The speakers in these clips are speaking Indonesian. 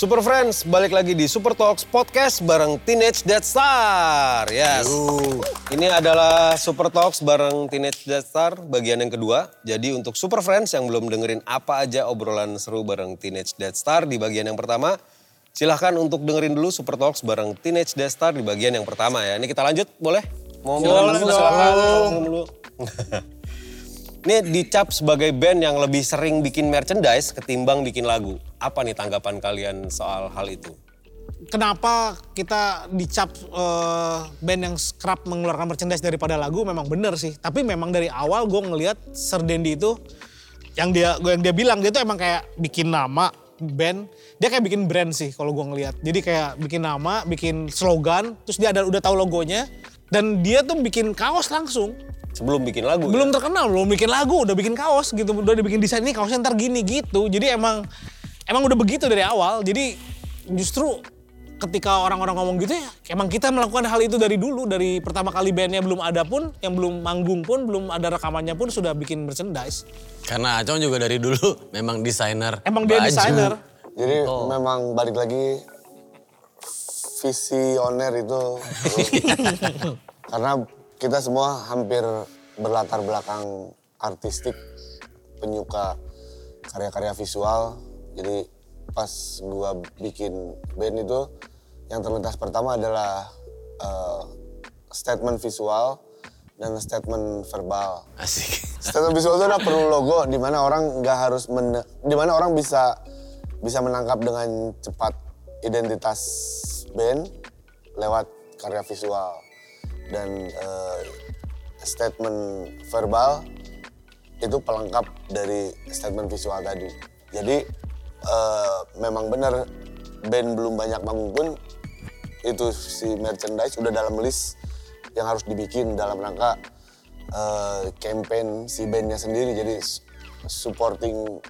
Super Friends, balik lagi di Super Talks Podcast bareng Teenage Dead Star. Yes. Ini adalah Super Talks bareng Teenage Dead Star bagian yang kedua. Jadi untuk Super Friends yang belum dengerin apa aja obrolan seru bareng Teenage Dead Star di bagian yang pertama, silahkan untuk dengerin dulu Super Talks bareng Teenage Dead Star di bagian yang pertama ya. Ini kita lanjut, boleh? Mau mulai dulu, silakan. Ngomong dulu. Ini dicap sebagai band yang lebih sering bikin merchandise ketimbang bikin lagu. Apa nih tanggapan kalian soal hal itu? kenapa kita dicap eh, band yang kerap mengeluarkan merchandise daripada lagu memang bener sih. Tapi memang dari awal gue ngelihat Sir Dendi itu yang dia yang dia bilang dia tuh emang kayak bikin nama band dia kayak bikin brand sih kalau gue ngelihat. Jadi kayak bikin nama, bikin slogan, terus dia ada udah tahu logonya dan dia tuh bikin kaos langsung. Sebelum bikin lagu Belum ya? terkenal, belum bikin lagu, udah bikin kaos gitu, udah dibikin desain ini kaosnya ntar gini gitu. Jadi emang emang udah begitu dari awal. Jadi justru ketika orang-orang ngomong gitu ya, emang kita melakukan hal itu dari dulu, dari pertama kali bandnya belum ada pun, yang belum manggung pun, belum ada rekamannya pun sudah bikin merchandise. Karena Acong juga dari dulu memang desainer. Emang dia baju. desainer. Jadi memang balik lagi visioner itu karena kita semua hampir berlatar belakang artistik penyuka karya-karya visual. Jadi pas gua bikin band itu yang terlintas pertama adalah eh, statement visual dan statement verbal. Asik. Statement visual itu adalah perlu logo di mana orang nggak harus men, di mana orang bisa bisa menangkap dengan cepat identitas band lewat karya visual dan eh, statement verbal itu pelengkap dari statement visual tadi. Jadi eh, memang benar band belum banyak manggung pun itu si merchandise udah dalam list yang harus dibikin dalam rangka eh, campaign si bandnya sendiri jadi supporting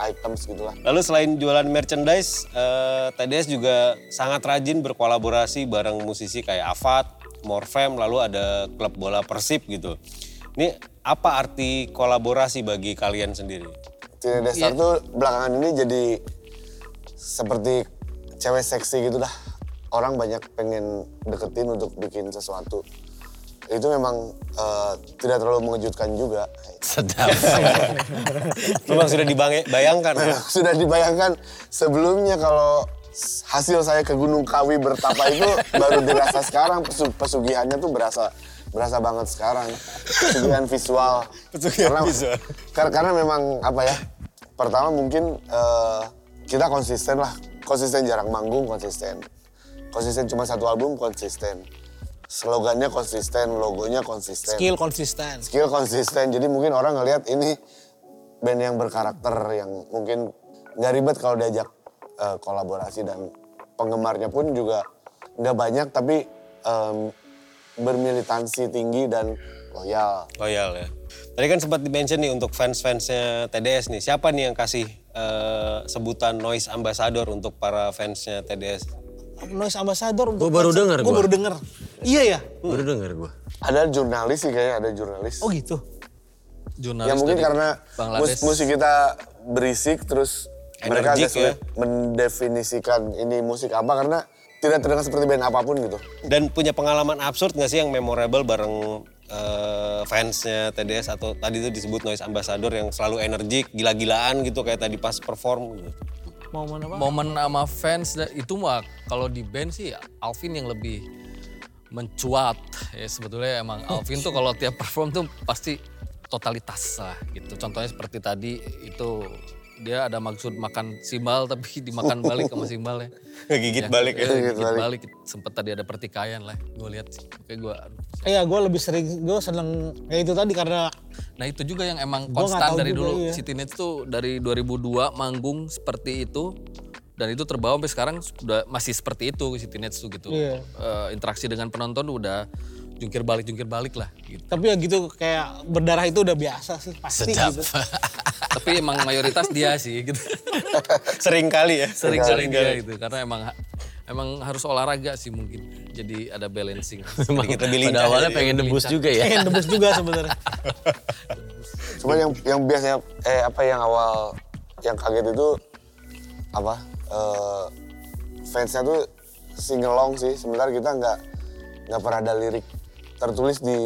items gitulah. Lalu selain jualan merchandise, eh, TDS juga sangat rajin berkolaborasi bareng musisi kayak Avat, Morfem, lalu ada klub bola Persib gitu. Ini apa arti kolaborasi bagi kalian sendiri? Tina Destar tuh belakangan ini jadi seperti cewek seksi gitu dah. Orang banyak pengen deketin untuk bikin sesuatu. Itu memang eh, tidak terlalu mengejutkan juga. Sedap. Memang sudah dibayangkan ya? Sudah dibayangkan sebelumnya kalau hasil saya ke Gunung Kawi bertapa itu baru dirasa sekarang. Pesu- pesugihannya tuh berasa berasa banget sekarang. Pesugihan visual. Pesugihan karena, visual. kar- karena memang apa ya pertama mungkin eh, kita konsisten lah. Konsisten jarang manggung konsisten. Konsisten cuma satu album konsisten. Slogannya konsisten logonya konsisten. Skill konsisten. skill konsisten. Jadi mungkin orang ngelihat ini band yang berkarakter yang mungkin nggak ribet kalau diajak eh, kolaborasi dan penggemarnya pun juga nggak banyak tapi em, bermilitansi tinggi dan loyal Loyal ya. Tadi kan sempat di-mention nih untuk fans-fansnya TDS nih. Siapa nih yang kasih eh, sebutan noise ambassador untuk para fansnya TDS? Noise ambassador untuk Gua baru denger Gue gua. baru denger. Iya ya? Baru denger gue. ada jurnalis sih kayaknya ada jurnalis Oh gitu. Jurnalis ya mungkin karena mus- musik kita berisik terus mereka Energik agak sulit ya. mendefinisikan ini musik apa karena tidak terdengar seperti band apa pun gitu Dan punya pengalaman absurd gak sih yang memorable bareng eh, fansnya TDS atau tadi itu disebut noise ambassador yang selalu energik, gila-gilaan gitu kayak tadi pas perform gitu. Momen apa? Momen sama fans itu mah kalau di band sih Alvin yang lebih mencuat ya sebetulnya emang Alvin tuh kalau tiap perform tuh pasti totalitas lah gitu. Contohnya seperti tadi itu dia ada maksud makan simbal tapi dimakan balik sama simbalnya. Ngegigit balik ya. Gigit balik. Sempet tadi ada pertikaian lah. Gue lihat sih. Kayak gue Iya, gue lebih sering, gue seneng kayak itu tadi karena Nah itu juga yang emang konstan dari juga, dulu. iya. Si Teenage tuh dari 2002 manggung seperti itu. Dan itu terbawa sampai sekarang sudah masih seperti itu si Teenage tuh gitu. Iya. Eh, interaksi dengan penonton udah jungkir balik jungkir balik lah gitu. tapi ya gitu kayak berdarah itu udah biasa sih pasti Sedap. gitu. Tapi emang mayoritas dia sih gitu. Sering kali ya. Sering sering dia gitu karena emang emang harus olahraga sih mungkin. Jadi ada balancing. Sedikit lebih Pada awalnya pengen debus juga ya. Pengen debus juga sebenarnya. Cuma yang yang biasanya eh apa yang awal yang kaget itu apa? eh, fansnya tuh singelong sih. Sementara kita nggak nggak pernah ada lirik tertulis di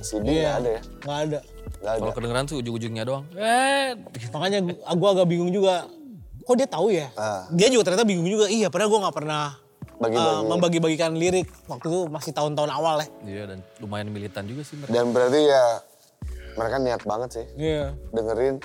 CD nggak ada ya. Nggak ada. Nggak ada. Kalau kedengeran tuh ujung-ujungnya doang. Eh, Makanya gua, gua agak bingung juga. Kok dia tahu ya? Ah. Dia juga ternyata bingung juga. Iya, padahal gua nggak pernah Bagi-bagi. eh, membagi-bagikan lirik waktu itu masih tahun-tahun awal ya. Iya dan lumayan militan juga sih mereka. Dan berarti ya mereka niat banget sih Iya. dengerin,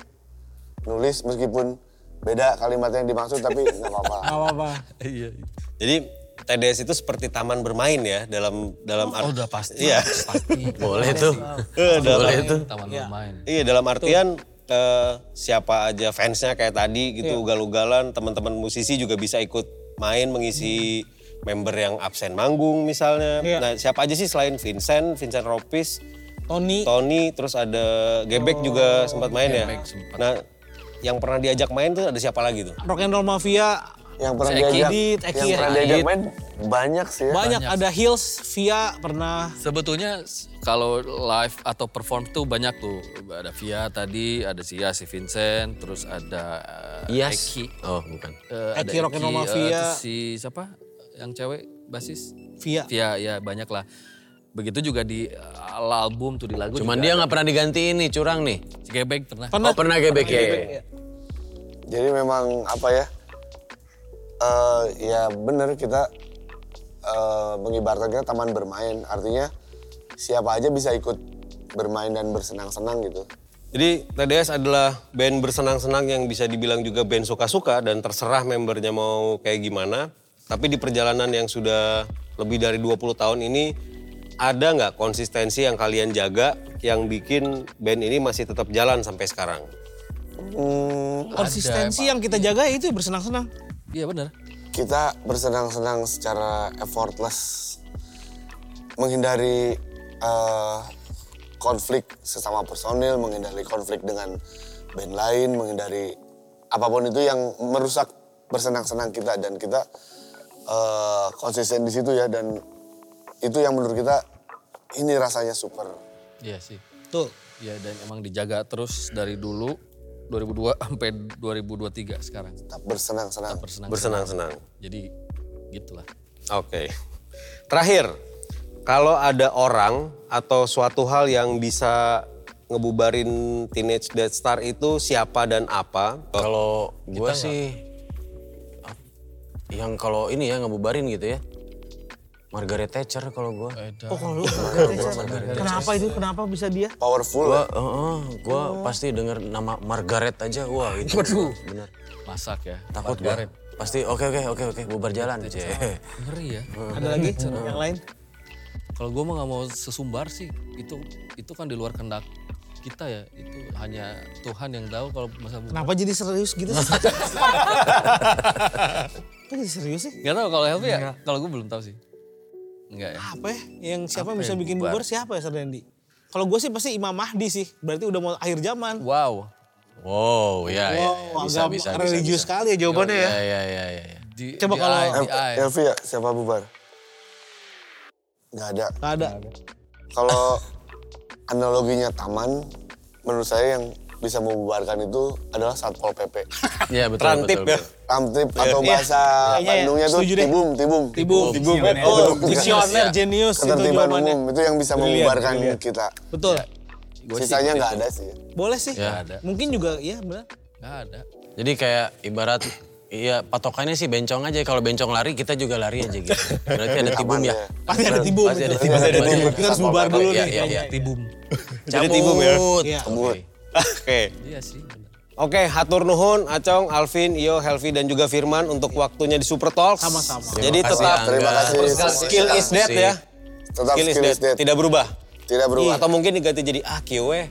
nulis meskipun beda kalimatnya yang dimaksud tapi nggak apa-apa. Gak apa-apa. Iya. Jadi TDS itu seperti taman bermain ya dalam dalam Oh udah pasti. Iya. Pasti. Boleh tuh. Eh, dalam- Boleh tuh. Taman bermain. Iya dalam artian eh, siapa aja fansnya kayak tadi gitu ugal-ugalan teman-teman musisi juga bisa ikut main mengisi member yang absen manggung misalnya. Iya. Nah siapa aja sih selain Vincent, Vincent Ropis, Tony. Tony, terus ada Gebek juga sempat main ya. Sempat. Nah yang pernah diajak main tuh ada siapa lagi tuh? Rock and Roll Mafia. Yang pernah Si Eki. diajak, Eki yang ya. pernah diajak main banyak sih ya. Banyak. Ada Hills, Via pernah. Sebetulnya kalau live atau perform tuh banyak tuh. Ada Via tadi, ada Sia, si Vincent, terus ada eh, Yes. Eki. Oh bukan. Ada Eki, Rock and Roll eh, Mafia. terus si siapa? Yang cewek basis? Via. Via, ya banyak lah. Begitu juga di eh, album tuh di lagu Cuman dia nggak pernah digantiin nih, curang nih. Si Gebek pernah. Oh pernah gebek ya? Jadi memang apa ya? Eh, ya bener kita eh, mengibaratkan kita taman bermain. Artinya siapa aja bisa ikut bermain dan bersenang-senang gitu. Jadi TDS adalah band bersenang-senang yang bisa dibilang juga band suka-suka dan terserah membernya mau kayak gimana. Tapi di perjalanan yang sudah lebih dari 20 tahun ini ada nggak konsistensi yang kalian jaga yang bikin band ini masih tetap jalan sampai sekarang? Hmm, Konsistensi yang kita jaga itu bersenang-senang. Iya benar. kita bersenang-senang secara effortless, menghindari eh, konflik sesama personil, menghindari konflik dengan band lain, menghindari apa pun itu yang merusak bersenang-senang kita dan kita eh, konsisten di situ ya dan itu yang menurut kita ini rasanya super. Iya sih. Tuh. Iya dan emang dijaga terus dari dulu 2002 sampai 2023 sekarang. Tetap bersenang-senang. Bersenang. Bersenang-senang. Jadi gitulah. Oke. Terakhir, kalau ada orang atau suatu hal yang bisa ngebubarin Teenage Death Star itu siapa dan apa? Kalau gue sih yang kalau ini ya ngebubarin gitu ya. Margaret Thatcher kalau gue. Oh kalau lu Kenapa itu? Kenapa bisa dia? Powerful. Gua, ya. heeh, gua pasti denger nama Margaret aja, wah itu bener. Masak ya. Takut. Margaret. Pasti oke oke oke oke bubar jalan. Ngeri ya. Ada lagi yang lain? Kalau gue mah nggak mau sesumbar sih. Itu itu kan di luar kehendak kita ya. Itu hanya Tuhan yang tahu kalau masa Kenapa jadi serius gitu sih? Kok jadi serius sih? Gak tahu kalau Helvi ya. Kalau gue belum tahu sih. Enggak ya. Apa ya? Yang siapa Apa yang bisa yang bikin bubar? bubar siapa ya Sardendi? Kalau gue sih pasti Imam Mahdi sih. Berarti udah mau akhir zaman. Wow. Wow, ya ya, Wow, ya. bisa agak bisa bisa. religius bisa. sekali ya jawabannya ya. Ya ya ya ya. ya. Di, Coba di kalau-. Elvi ya, siapa bubar? Nggak ada. Gak ada. Kalau analoginya taman, menurut saya yang bisa membubarkan itu adalah Satpol PP. Iya betul Trantip betul. ya. betul. Ramtip atau Iya. bahasa Kayaknya ya, Bandungnya tuh tibum, tibum. Tibum. Tibum. Oh, visioner, jenius itu umum itu yang bisa membubarkan kita. Betul. Sisanya gitu. nggak ada sih. Boleh sih. Ya. ada. Mungkin juga iya benar. Nggak ada. Jadi kayak ibarat Iya, patokannya sih bencong aja. Kalau bencong lari, kita juga lari aja gitu. Berarti ada tibum ya. Pasti ada tibum. Pasti ada tibum. Pasti ada tibum. Kita harus bubar dulu Iya, nih. iya, iya. Tibum. Jadi tibum ya? Iya. Oke. Oke. Iya sih. Oke, hatur nuhun, Acong, Alvin, Iyo, Helvi, dan juga Firman untuk waktunya di Super Talks. Sama-sama. Jadi Terima kasih, tetap Angga. Terima kasih. skill is dead ya. Tetap Skill is dead, tidak berubah. Tidak berubah. Atau mungkin diganti jadi ah kiwe.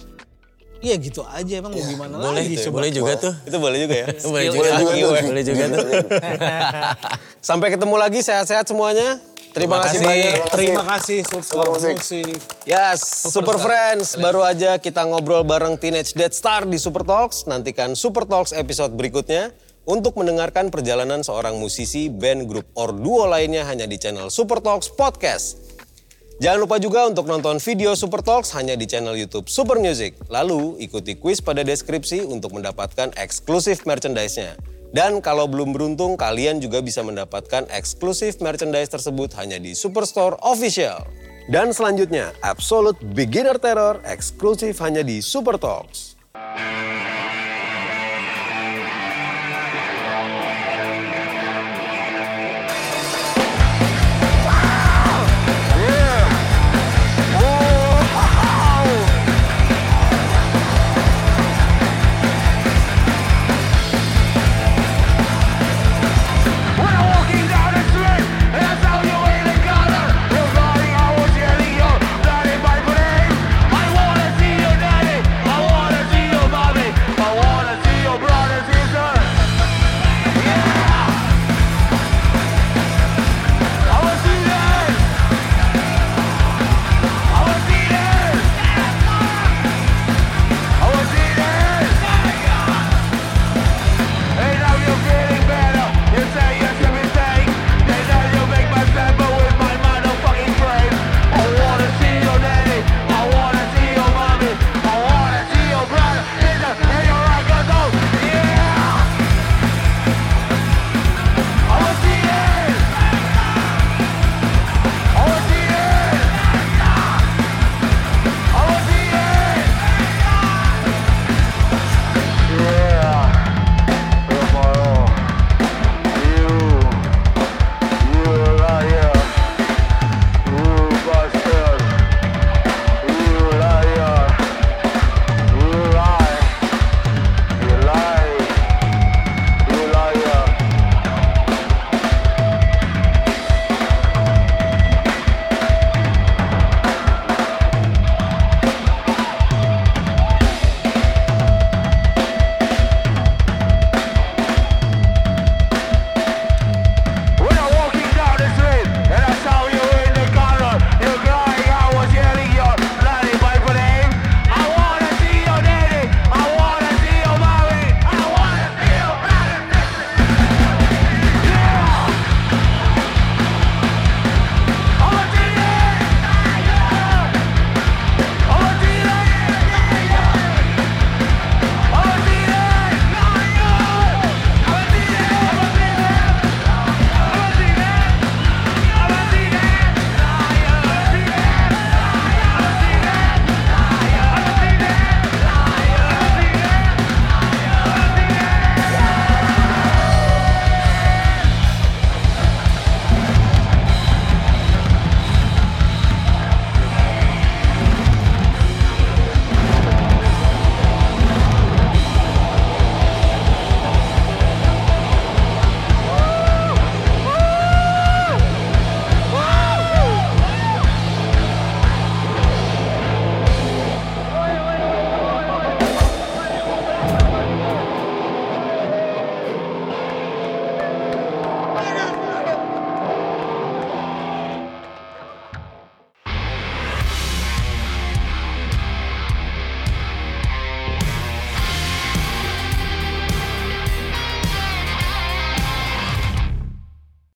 Iya gitu aja emang mau gimana Boleh, lagi tuh, boleh juga tuh. Itu boleh juga ya. Boleh Skill juga, is tuh. dead. boleh juga tuh. Sampai ketemu lagi sehat-sehat semuanya. Terima, Terima kasih banyak. Terima kasih Super Super Musik. Yes, Super Friends. Baru aja kita ngobrol bareng Teenage Dead Star di Super Talks. Nantikan Super Talks episode berikutnya untuk mendengarkan perjalanan seorang musisi, band, grup, or duo lainnya hanya di channel Super Talks Podcast. Jangan lupa juga untuk nonton video Super Talks hanya di channel YouTube Super Music. Lalu ikuti kuis pada deskripsi untuk mendapatkan eksklusif merchandise-nya. Dan kalau belum beruntung, kalian juga bisa mendapatkan eksklusif merchandise tersebut hanya di Superstore Official. Dan selanjutnya, Absolute Beginner Terror eksklusif hanya di Super Talks.